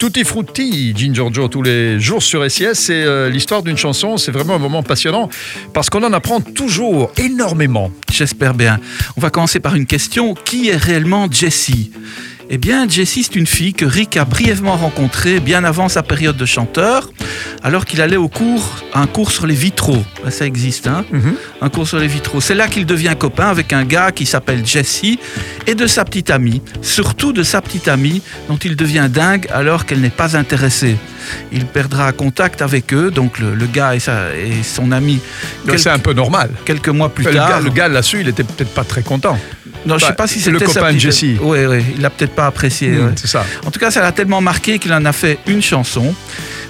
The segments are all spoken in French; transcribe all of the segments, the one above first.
Tutti Frutti, Ginger Joe, tous les jours sur SIS. C'est euh, l'histoire d'une chanson. C'est vraiment un moment passionnant parce qu'on en apprend toujours énormément. J'espère bien. On va commencer par une question. Qui est réellement Jessie? Eh bien, Jessie, c'est une fille que Rick a brièvement rencontrée bien avant sa période de chanteur, alors qu'il allait au cours, un cours sur les vitraux. Ben, ça existe, hein Mhm. Un cours sur les vitraux. C'est là qu'il devient copain avec un gars qui s'appelle Jessie et de sa petite amie. Surtout de sa petite amie, dont il devient dingue alors qu'elle n'est pas intéressée. Il perdra contact avec eux, donc le, le gars et, sa- et son ami, C'est un peu normal. quelques mois plus le, tard. gars, le gars là-dessus, il était peut-être pas très content. Non, je bah, sais pas si c'est le copain de Jessie. Ouais, ouais, il l'a peut-être pas apprécié. Mm, ouais. C'est ça. En tout cas, ça l'a tellement marqué qu'il en a fait une chanson.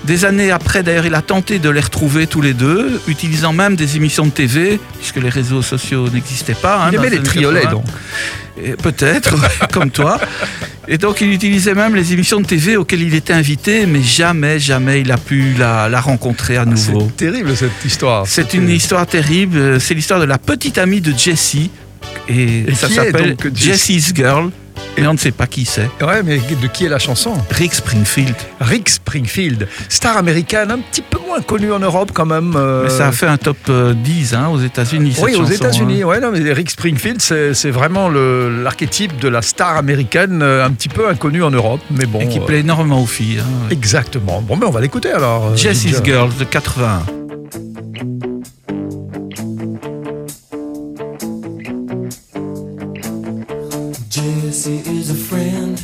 Des années après, d'ailleurs, il a tenté de les retrouver tous les deux, utilisant même des émissions de TV, puisque les réseaux sociaux n'existaient pas. hein, Il aimait les triolets 80. donc. Peut-être, comme toi. Et donc, il utilisait même les émissions de TV auxquelles il était invité, mais jamais, jamais il a pu la, la rencontrer à nouveau. C'est terrible cette histoire. C'est une histoire terrible. C'est l'histoire de la petite amie de Jessie. Et, Et ça s'appelle Jessie's Girl. Mais on ne sait pas qui c'est. Ouais, mais de qui est la chanson Rick Springfield. Rick Springfield, star américaine, un petit peu moins connue en Europe quand même. euh, Mais ça a fait un top euh, 10 hein, aux États-Unis. cette Oui, aux États-Unis. hein. Ouais, non, mais Rick Springfield, c'est vraiment l'archétype de la star américaine, euh, un petit peu inconnue en Europe, mais bon. Et qui euh, plaît énormément aux filles. hein. Exactement. Bon, mais on va l'écouter alors. euh, Jessie's. Girls de 81. Jesse is a friend.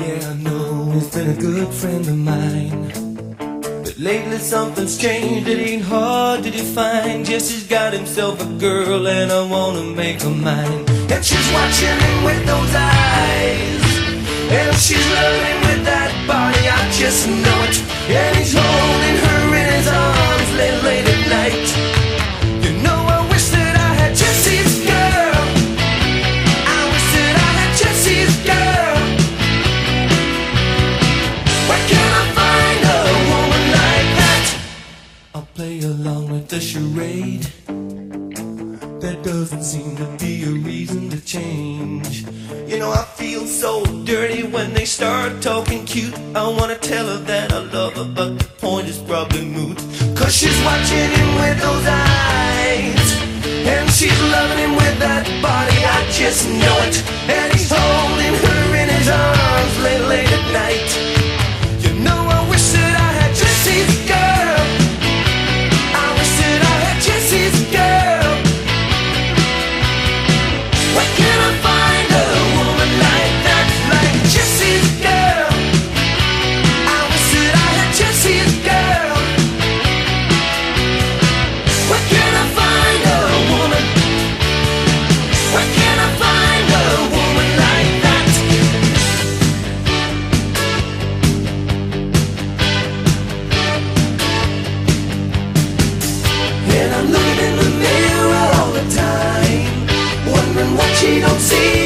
Yeah, I know he's been a good friend of mine. But lately something's changed, it ain't hard to define. Jesse's got himself a girl, and I wanna make her mine. And she's watching him with those eyes. And she's loving with that body, I just know it. And he's holding her in his arms late, There doesn't seem to be a reason to change. You know, I feel so dirty when they start talking cute. I wanna tell her that I love her, but the point is probably moot. Cause she's watching him with those eyes. And she's loving him with that body, I just know it. não sei